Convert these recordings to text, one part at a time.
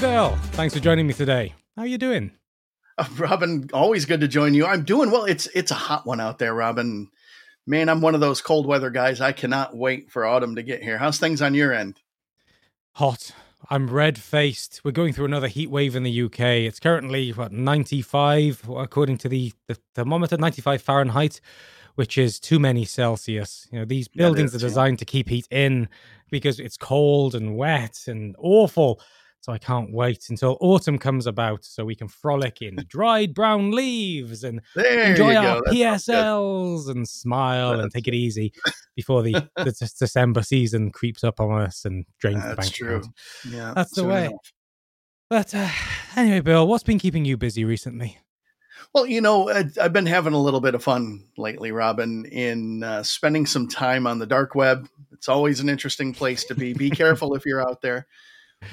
Bill. Thanks for joining me today. How are you doing? Uh, Robin, always good to join you. I'm doing well. It's it's a hot one out there, Robin. Man, I'm one of those cold weather guys. I cannot wait for autumn to get here. How's things on your end? Hot. I'm red faced. We're going through another heat wave in the UK. It's currently what 95 according to the, the thermometer, 95 Fahrenheit, which is too many Celsius. You know, these buildings is, are designed yeah. to keep heat in because it's cold and wet and awful. So I can't wait until autumn comes about so we can frolic in dried brown leaves and there enjoy our PSLs and smile That's and take it easy before the, the December season creeps up on us and drains That's the bank That's true. Account. Yeah, That's the way. Enough. But uh, anyway, Bill, what's been keeping you busy recently? Well, you know, I've been having a little bit of fun lately, Robin, in uh, spending some time on the dark web. It's always an interesting place to be. Be careful if you're out there.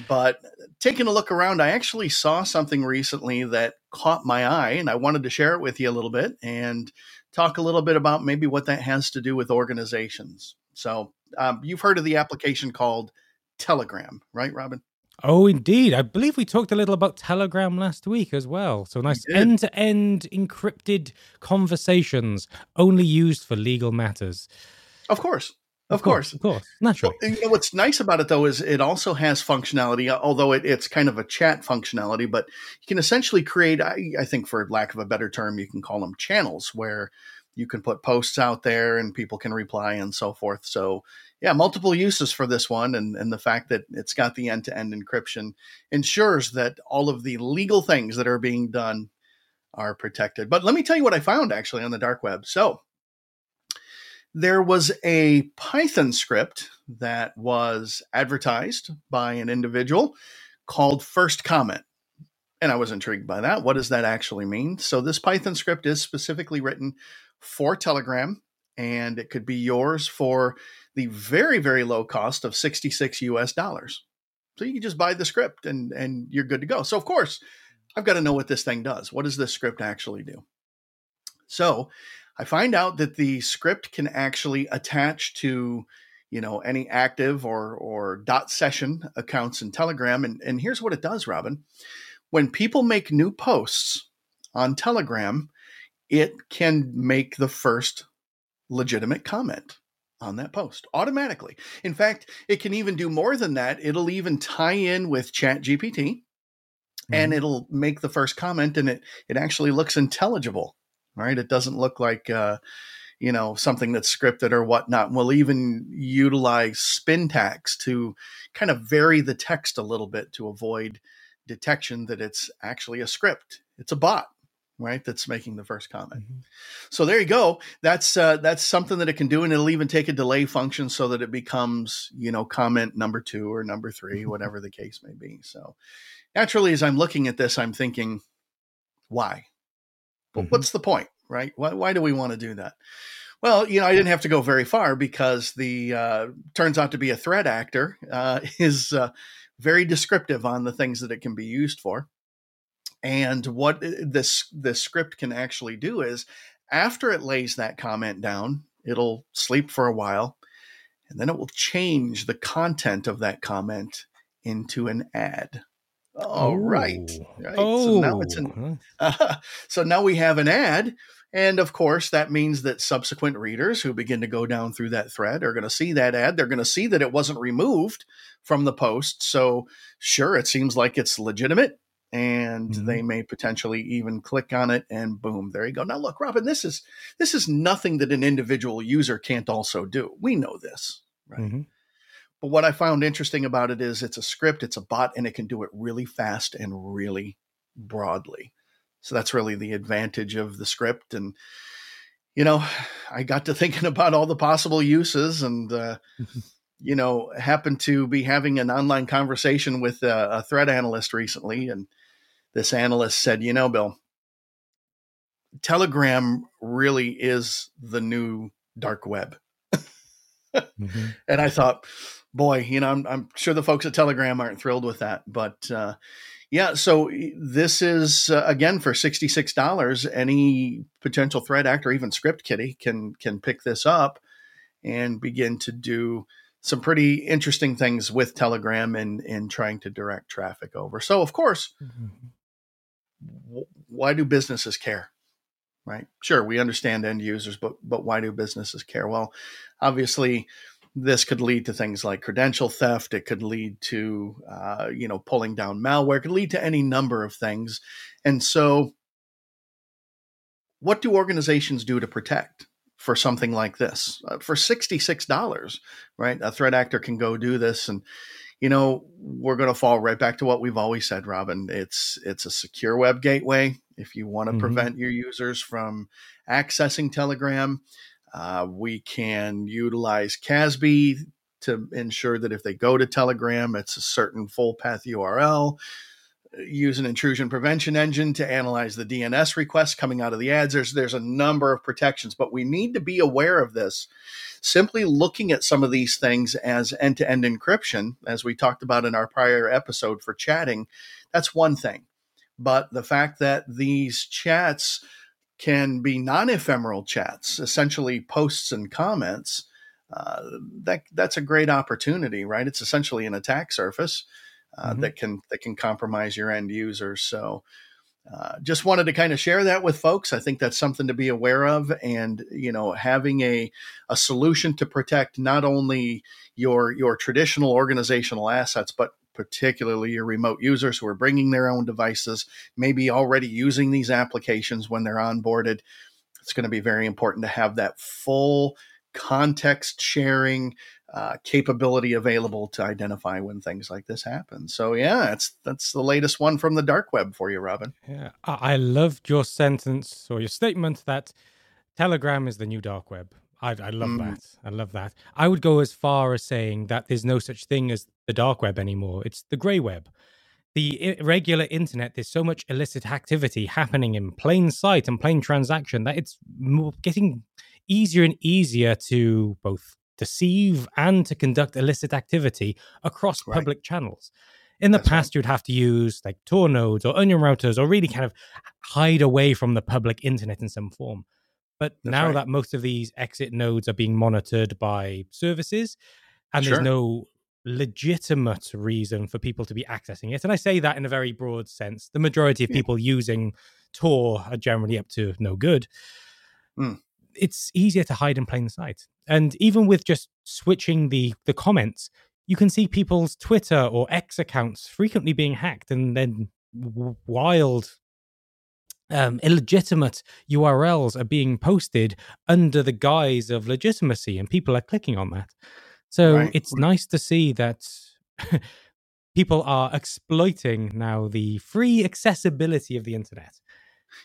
But taking a look around, I actually saw something recently that caught my eye, and I wanted to share it with you a little bit and talk a little bit about maybe what that has to do with organizations. So, um, you've heard of the application called Telegram, right, Robin? Oh, indeed. I believe we talked a little about Telegram last week as well. So nice end to end encrypted conversations only used for legal matters. Of course. Of, course, of course, naturally. Well, you know, what's nice about it though is it also has functionality, uh, although it, it's kind of a chat functionality. But you can essentially create, I, I, think, for lack of a better term, you can call them channels where you can put posts out there and people can reply and so forth. So yeah, multiple uses for this one, and and the fact that it's got the end to end encryption ensures that all of the legal things that are being done are protected. But let me tell you what I found actually on the dark web. So there was a Python script that was advertised by an individual called First Comment. And I was intrigued by that. What does that actually mean? So, this Python script is specifically written for Telegram, and it could be yours for the very, very low cost of 66 US dollars. So, you can just buy the script and, and you're good to go. So, of course, I've got to know what this thing does. What does this script actually do? So, I find out that the script can actually attach to, you know, any active or or dot session accounts in Telegram. And, and here's what it does, Robin. When people make new posts on Telegram, it can make the first legitimate comment on that post automatically. In fact, it can even do more than that. It'll even tie in with Chat GPT mm-hmm. and it'll make the first comment and it it actually looks intelligible right? It doesn't look like, uh, you know, something that's scripted or whatnot. We'll even utilize spintax to kind of vary the text a little bit to avoid detection that it's actually a script. It's a bot, right? That's making the first comment. Mm-hmm. So there you go. That's uh, that's something that it can do, and it'll even take a delay function so that it becomes, you know, comment number two or number three, whatever the case may be. So naturally, as I'm looking at this, I'm thinking, why? But mm-hmm. what's the point, right? Why, why do we want to do that? Well, you know, I didn't have to go very far because the uh, turns out to be a threat actor uh, is uh, very descriptive on the things that it can be used for. And what uh, this this script can actually do is, after it lays that comment down, it'll sleep for a while, and then it will change the content of that comment into an ad. All oh. right. right. Oh. So now it's an, uh, so now we have an ad. And of course, that means that subsequent readers who begin to go down through that thread are going to see that ad. They're going to see that it wasn't removed from the post. So, sure, it seems like it's legitimate. And mm-hmm. they may potentially even click on it, and boom, there you go. Now, look, Robin, this is this is nothing that an individual user can't also do. We know this, right? Mm-hmm. But what I found interesting about it is it's a script, it's a bot, and it can do it really fast and really broadly. So that's really the advantage of the script. And, you know, I got to thinking about all the possible uses and, uh, you know, happened to be having an online conversation with a, a threat analyst recently. And this analyst said, you know, Bill, Telegram really is the new dark web. mm-hmm. And I thought, boy, you know, I'm, I'm, sure the folks at Telegram aren't thrilled with that, but uh, yeah. So this is uh, again for sixty six dollars. Any potential threat actor, even Script kiddie, can can pick this up and begin to do some pretty interesting things with Telegram and in, in trying to direct traffic over. So, of course, mm-hmm. w- why do businesses care? Right? Sure, we understand end users, but but why do businesses care? Well, obviously, this could lead to things like credential theft. It could lead to uh, you know pulling down malware. It could lead to any number of things. And so, what do organizations do to protect? for something like this uh, for $66 right a threat actor can go do this and you know we're going to fall right back to what we've always said robin it's it's a secure web gateway if you want to mm-hmm. prevent your users from accessing telegram uh, we can utilize casb to ensure that if they go to telegram it's a certain full path url use an intrusion prevention engine to analyze the DNS requests coming out of the ads. There's there's a number of protections, but we need to be aware of this. Simply looking at some of these things as end-to-end encryption, as we talked about in our prior episode for chatting, that's one thing. But the fact that these chats can be non-ephemeral chats, essentially posts and comments, uh, that that's a great opportunity, right? It's essentially an attack surface uh, mm-hmm. that can that can compromise your end users. So. Uh, just wanted to kind of share that with folks. I think that's something to be aware of, and you know, having a a solution to protect not only your your traditional organizational assets, but particularly your remote users who are bringing their own devices, maybe already using these applications when they're onboarded. It's going to be very important to have that full context sharing, uh, capability available to identify when things like this happen. So yeah, it's that's the latest one from the dark web for you, Robin. Yeah, I loved your sentence or your statement that Telegram is the new dark web. I, I love mm. that. I love that. I would go as far as saying that there's no such thing as the dark web anymore. It's the grey web. The regular internet, there's so much illicit activity happening in plain sight and plain transaction that it's getting easier and easier to both deceive and to conduct illicit activity across right. public channels. In the That's past, right. you'd have to use like Tor nodes or onion routers or really kind of hide away from the public internet in some form. But That's now right. that most of these exit nodes are being monitored by services and sure. there's no legitimate reason for people to be accessing it. And I say that in a very broad sense. The majority of people using Tor are generally up to no good. Mm it's easier to hide in plain sight. And even with just switching the the comments, you can see people's Twitter or X accounts frequently being hacked and then wild um, illegitimate URLs are being posted under the guise of legitimacy, and people are clicking on that. So right. it's nice to see that people are exploiting now the free accessibility of the internet.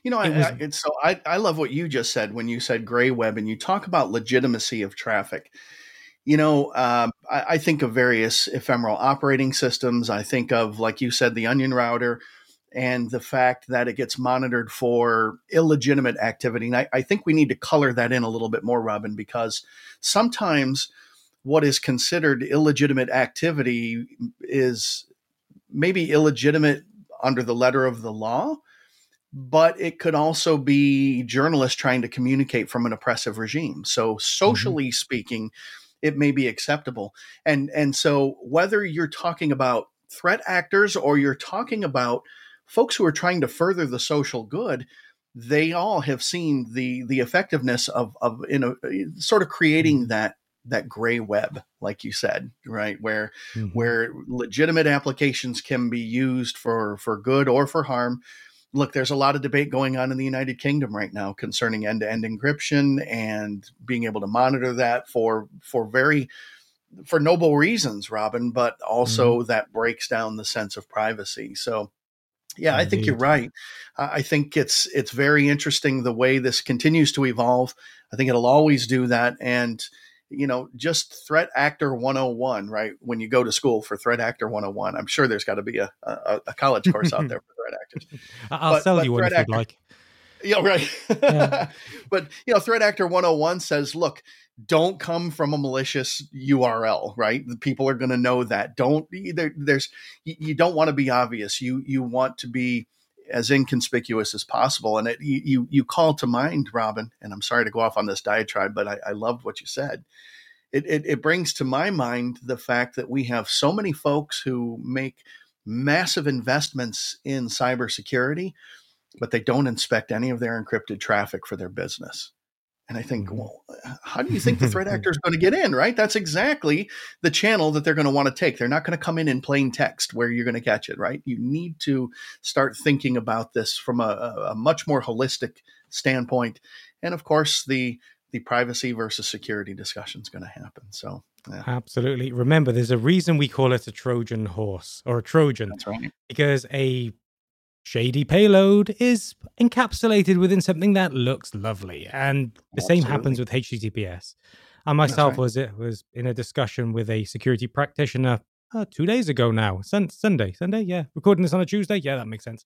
You know, it was, I, I, so I, I love what you just said when you said gray web and you talk about legitimacy of traffic. You know, um, I, I, think of various ephemeral operating systems. I think of, like you said, the onion router and the fact that it gets monitored for illegitimate activity. And I, I think we need to color that in a little bit more, Robin, because sometimes what is considered illegitimate activity is maybe illegitimate under the letter of the law but it could also be journalists trying to communicate from an oppressive regime. So socially mm-hmm. speaking, it may be acceptable. And and so whether you're talking about threat actors or you're talking about folks who are trying to further the social good, they all have seen the the effectiveness of of in a, sort of creating mm-hmm. that that gray web like you said right where mm-hmm. where legitimate applications can be used for for good or for harm look, there's a lot of debate going on in the United Kingdom right now concerning end-to-end encryption and being able to monitor that for for very for noble reasons, Robin, but also mm-hmm. that breaks down the sense of privacy. So yeah, Indeed. I think you're right. I think it's it's very interesting the way this continues to evolve. I think it'll always do that and you know, just threat actor 101, right? When you go to school for threat actor 101, I'm sure there's got to be a, a, a, college course out there for threat actors. I'll but, sell but you one if actor, you'd like. Yeah, right. Yeah. but you know, threat actor 101 says, look, don't come from a malicious URL, right? The people are going to know that. Don't there, there's you, you don't want to be obvious. You you want to be as inconspicuous as possible. And it, you, you call to mind, Robin, and I'm sorry to go off on this diatribe, but I, I loved what you said. it, it, it brings to my mind the fact that we have so many folks who make massive investments in cybersecurity, but they don't inspect any of their encrypted traffic for their business. And I think, well, uh, how do you think the threat actor is going to get in, right? That's exactly the channel that they're going to want to take. They're not going to come in in plain text where you're going to catch it, right? You need to start thinking about this from a, a much more holistic standpoint. And of course, the the privacy versus security discussion is going to happen. So, yeah. absolutely. Remember, there's a reason we call it a Trojan horse or a Trojan. That's right. Because a shady payload is encapsulated within something that looks lovely, and the Absolutely. same happens with HTTPS. I myself right. was it was in a discussion with a security practitioner uh, two days ago now, Sun- Sunday, Sunday, yeah, recording this on a Tuesday, yeah, that makes sense.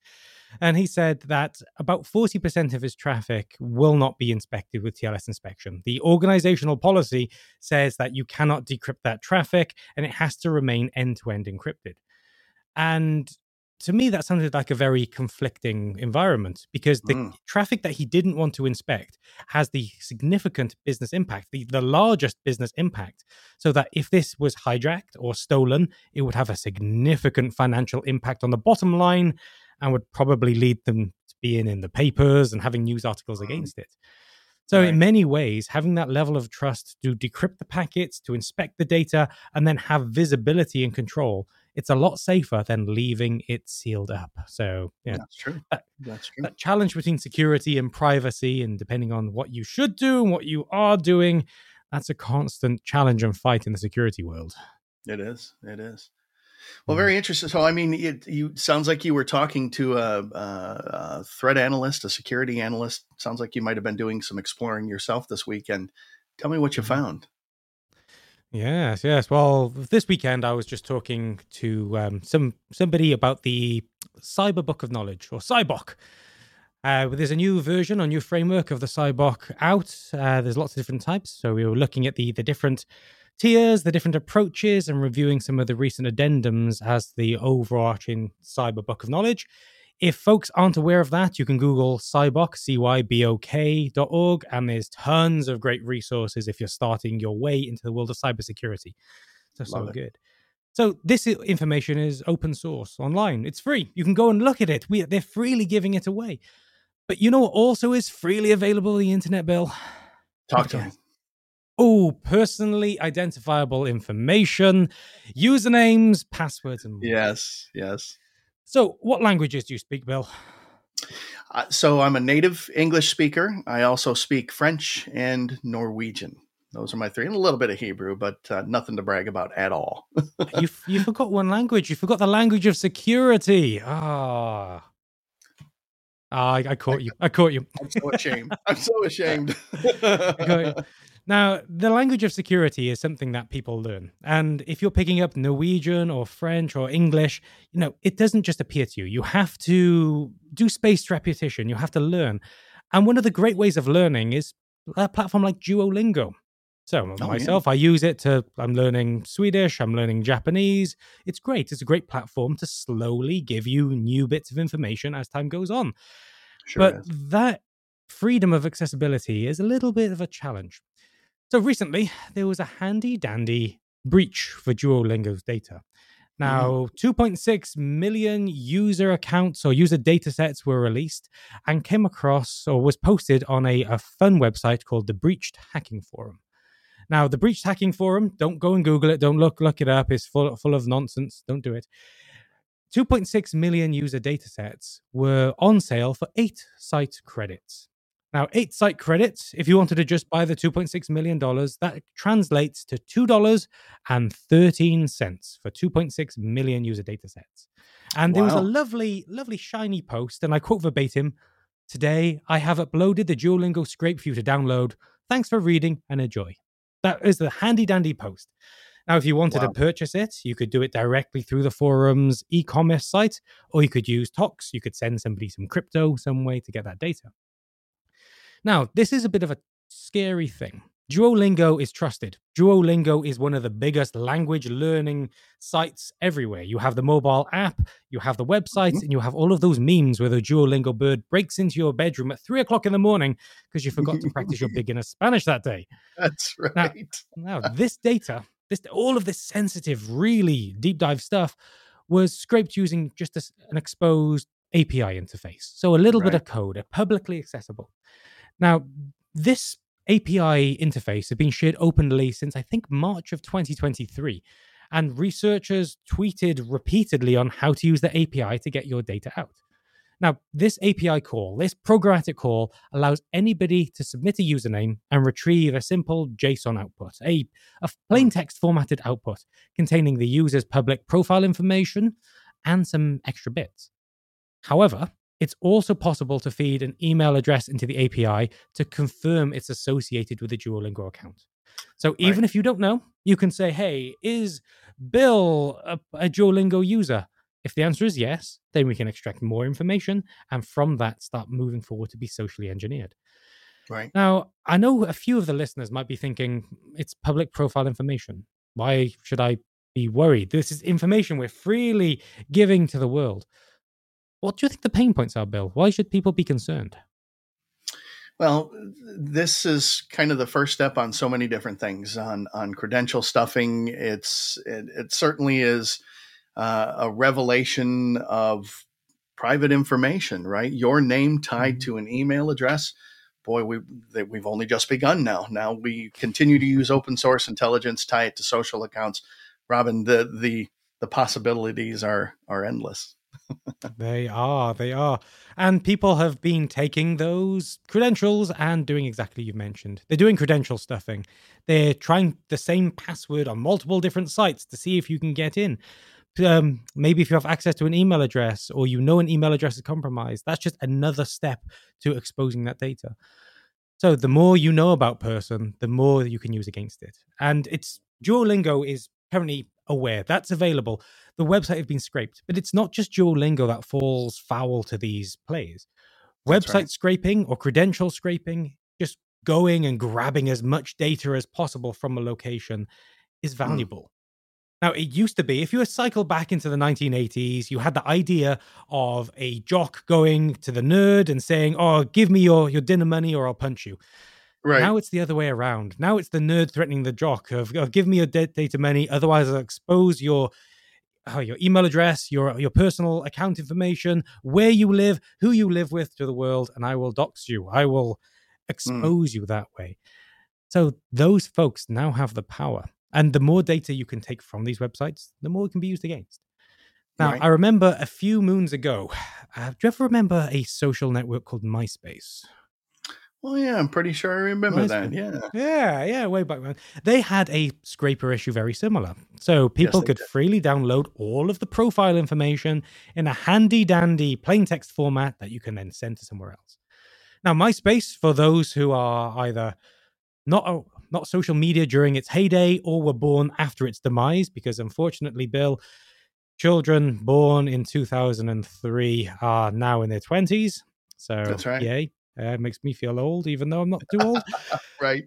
And he said that about 40% of his traffic will not be inspected with TLS inspection. The organizational policy says that you cannot decrypt that traffic and it has to remain end to end encrypted. And to me that sounded like a very conflicting environment because the mm. traffic that he didn't want to inspect has the significant business impact the, the largest business impact so that if this was hijacked or stolen it would have a significant financial impact on the bottom line and would probably lead them to being in the papers and having news articles mm. against it so, right. in many ways, having that level of trust to decrypt the packets, to inspect the data, and then have visibility and control, it's a lot safer than leaving it sealed up. So, yeah, that's true. That, that's true. That challenge between security and privacy, and depending on what you should do and what you are doing, that's a constant challenge and fight in the security world. It is. It is. Well, very interesting. So, I mean, it you sounds like you were talking to a, a, a, threat analyst, a security analyst. Sounds like you might have been doing some exploring yourself this weekend. Tell me what you mm-hmm. found. Yes, yes. Well, this weekend I was just talking to um, some somebody about the Cyber Book of Knowledge or CyBOK. Uh, there's a new version, a new framework of the CyBOK out. Uh, there's lots of different types. So we were looking at the the different tiers, the different approaches, and reviewing some of the recent addendums as the overarching cyber book of knowledge. If folks aren't aware of that, you can Google CyBOK, C-Y-B-O-K dot org, and there's tons of great resources if you're starting your way into the world of cybersecurity. So, so good. So this information is open source online. It's free. You can go and look at it. We, they're freely giving it away. But you know what also is freely available on the internet, Bill? Talk to me. Oh, personally identifiable information, usernames, passwords, and more. Yes, yes. So, what languages do you speak, Bill? Uh, so, I'm a native English speaker. I also speak French and Norwegian. Those are my three, and a little bit of Hebrew, but uh, nothing to brag about at all. you you forgot one language. You forgot the language of security. Ah. Ah, I, I, caught you. I caught you. I'm so ashamed. I'm so ashamed. Now, the language of security is something that people learn. And if you're picking up Norwegian or French or English, you know, it doesn't just appear to you. You have to do spaced repetition, you have to learn. And one of the great ways of learning is a platform like Duolingo. So oh, myself, yeah. I use it to I'm learning Swedish, I'm learning Japanese. It's great. It's a great platform to slowly give you new bits of information as time goes on. Sure but is. that freedom of accessibility is a little bit of a challenge. So recently, there was a handy dandy breach for Duolingo's data. Now, mm. 2.6 million user accounts or user data sets were released and came across or was posted on a, a fun website called the Breached Hacking Forum. Now, the Breached Hacking Forum, don't go and Google it, don't look look it up. It's full full of nonsense. Don't do it. 2.6 million user data sets were on sale for eight site credits. Now, eight site credits, if you wanted to just buy the $2.6 million, that translates to $2.13 for 2.6 million user data sets. And wow. there was a lovely, lovely shiny post, and I quote verbatim Today, I have uploaded the Duolingo scrape for you to download. Thanks for reading and enjoy. That is the handy dandy post. Now, if you wanted wow. to purchase it, you could do it directly through the forum's e commerce site, or you could use Tox. You could send somebody some crypto some way to get that data. Now, this is a bit of a scary thing Duolingo is trusted. Duolingo is one of the biggest language learning sites everywhere. You have the mobile app, you have the websites, mm-hmm. and you have all of those memes where the Duolingo bird breaks into your bedroom at three o'clock in the morning because you forgot to practice your beginner Spanish that day. That's right. Now, now this data, this all of this sensitive, really deep dive stuff was scraped using just a, an exposed API interface. So a little right. bit of code, publicly accessible. Now, this API interface had been shared openly since I think March of 2023. And researchers tweeted repeatedly on how to use the API to get your data out. Now, this API call, this programmatic call, allows anybody to submit a username and retrieve a simple JSON output, a, a plain hmm. text formatted output containing the user's public profile information and some extra bits. However, it's also possible to feed an email address into the API to confirm it's associated with a Duolingo account. So even right. if you don't know, you can say, hey, is Bill a, a Duolingo user? If the answer is yes, then we can extract more information and from that start moving forward to be socially engineered. Right. Now, I know a few of the listeners might be thinking it's public profile information. Why should I be worried? This is information we're freely giving to the world. What do you think the pain points are, Bill? Why should people be concerned? Well, this is kind of the first step on so many different things on on credential stuffing. It's it, it certainly is uh, a revelation of private information, right? Your name tied mm-hmm. to an email address. Boy, we we've only just begun now. Now we continue to use open source intelligence, tie it to social accounts. Robin, the the the possibilities are are endless they are, they are. And people have been taking those credentials and doing exactly you've mentioned. They're doing credential stuffing. They're trying the same password on multiple different sites to see if you can get in. Um, maybe if you have access to an email address or you know an email address is compromised, that's just another step to exposing that data. So the more you know about person, the more you can use against it. And it's Duolingo is currently aware that's available the website have been scraped. But it's not just Duolingo that falls foul to these plays. website right. scraping or credential scraping, just going and grabbing as much data as possible from a location is hmm. valuable. Mm. Now, it used to be, if you were cycle back into the 1980s, you had the idea of a jock going to the nerd and saying, Oh, give me your, your dinner money or I'll punch you. Right. Now it's the other way around. Now it's the nerd threatening the jock of, oh, give me your data money, otherwise I'll expose your oh, your email address, your your personal account information, where you live, who you live with to the world, and I will dox you. I will hmm. expose mm. you that way. So those folks now have the power. And the more data you can take from these websites, the more it can be used against. Now, right. I remember a few moons ago, uh, do you ever remember a social network called MySpace? Well, yeah, I'm pretty sure I remember that. Yeah. Yeah, yeah, way back when. They had a scraper issue very similar. So people yes, could did. freely download all of the profile information in a handy dandy plain text format that you can then send to somewhere else. Now, MySpace, for those who are either not uh, not social media during its heyday or were born after its demise, because unfortunately, Bill, children born in 2003 are now in their 20s. So, That's right. yay. Uh, it makes me feel old, even though I'm not too old. right.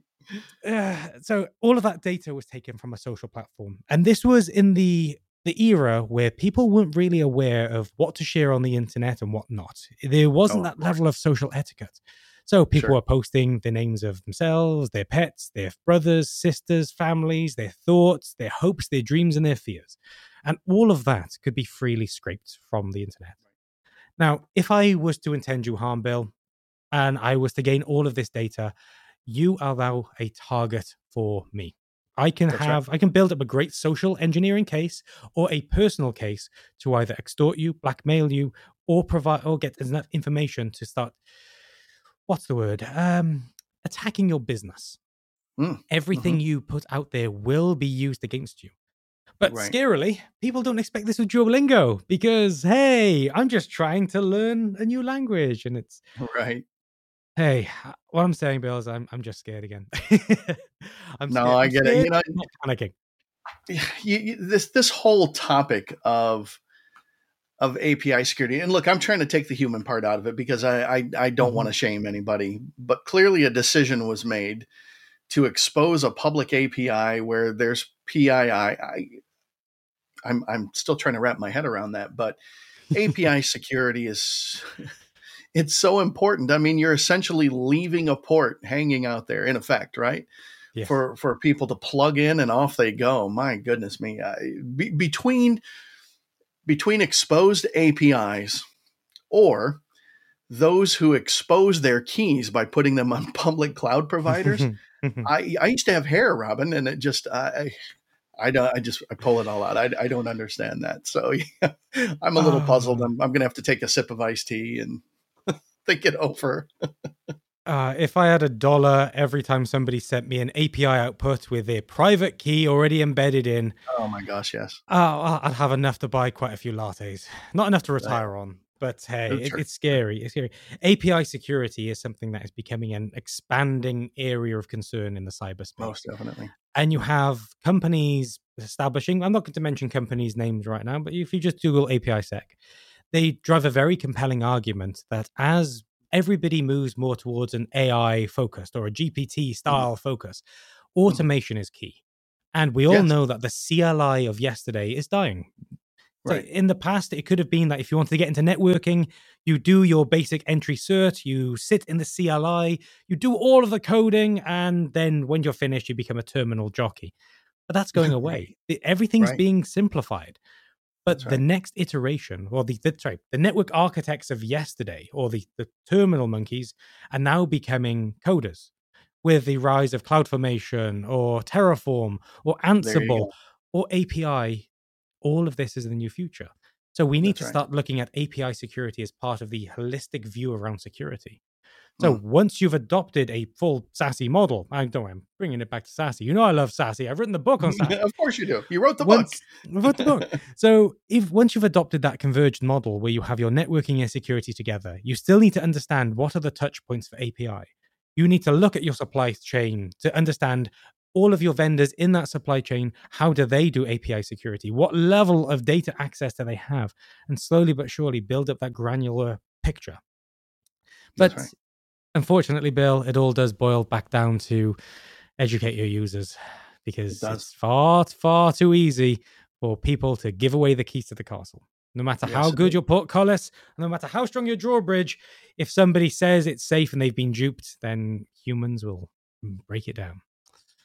Uh, so all of that data was taken from a social platform, and this was in the the era where people weren't really aware of what to share on the internet and what not. There wasn't oh, that level of social etiquette. So people sure. were posting the names of themselves, their pets, their brothers, sisters, families, their thoughts, their hopes, their dreams, and their fears. And all of that could be freely scraped from the internet. Now, if I was to intend you harm, Bill, and I was to gain all of this data, you are now a target for me. I can That's have, right. I can build up a great social engineering case or a personal case to either extort you, blackmail you, or provide or get enough information to start. What's the word? Um, attacking your business. Mm. Everything mm-hmm. you put out there will be used against you. But right. scarily, people don't expect this with Duolingo because, hey, I'm just trying to learn a new language, and it's right. Hey, what I'm saying, Bill, is I'm I'm just scared again. I'm no, scared. I get it. You know, panicking. You, you, this this whole topic of of API security, and look, I'm trying to take the human part out of it because I I, I don't mm-hmm. want to shame anybody, but clearly a decision was made to expose a public API where there's PII. I, I'm I'm still trying to wrap my head around that, but API security is it's so important. I mean, you're essentially leaving a port hanging out there in effect, right? Yes. For for people to plug in and off they go. My goodness me, I, be, between between exposed APIs or those who expose their keys by putting them on public cloud providers. I, I used to have hair, Robin, and it just I I don't I just I pull it all out. I, I don't understand that. So yeah, I'm a little puzzled. Ah. I'm I'm gonna have to take a sip of iced tea and think it over. Uh, if I had a dollar every time somebody sent me an API output with their private key already embedded in, oh my gosh, yes, uh, I'd have enough to buy quite a few lattes. Not enough to retire right. on, but hey, it, it's scary. It's scary. API security is something that is becoming an expanding area of concern in the cyberspace. Most definitely. And you have companies establishing. I'm not going to mention companies' names right now, but if you just Google API sec, they drive a very compelling argument that as everybody moves more towards an AI focused or a GPT mm. style mm. focus, mm. automation mm. is key. And we all yes. know that the CLI of yesterday is dying. Right. So in the past, it could have been that if you wanted to get into networking, you do your basic entry cert, you sit in the CLI, you do all of the coding, and then when you're finished, you become a terminal jockey. But that's going away. Everything's right. being simplified. But right. the next iteration, or the, the sorry, the network architects of yesterday, or the, the terminal monkeys, are now becoming coders with the rise of CloudFormation or Terraform or Ansible or API. All of this is in the new future. So we need That's to right. start looking at API security as part of the holistic view around security. So mm. once you've adopted a full SASE model, I don't. Know, I'm bringing it back to SASE. You know, I love SASE. I've written the book on SASE. of course you do. You wrote the once, book. wrote the book. so if once you've adopted that converged model where you have your networking and security together, you still need to understand what are the touch points for API. You need to look at your supply chain to understand all of your vendors in that supply chain how do they do api security what level of data access do they have and slowly but surely build up that granular picture but right unfortunately, Bill, it all does boil back down to educate your users because it it's far, far too easy for people to give away the keys to the castle. No matter yes, how good your portcullis, no matter how strong your drawbridge, if somebody says it's safe and they've been duped, then humans will break it down.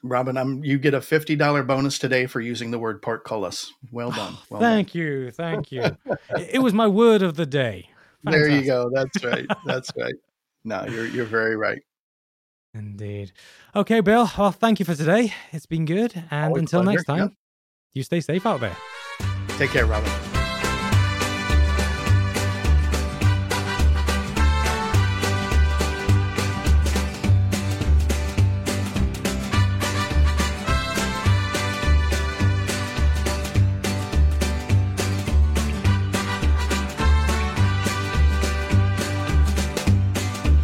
Robin, I'm, you get a fifty dollar bonus today for using the word portcullis. Well done. Well thank done. you, thank you. it was my word of the day. Fantastic. There you go. That's right. That's right. No, you're you're very right. Indeed. Okay, Bill. Well, thank you for today. It's been good. And Always until pleasure. next time, yep. you stay safe out there. Take care, Robin.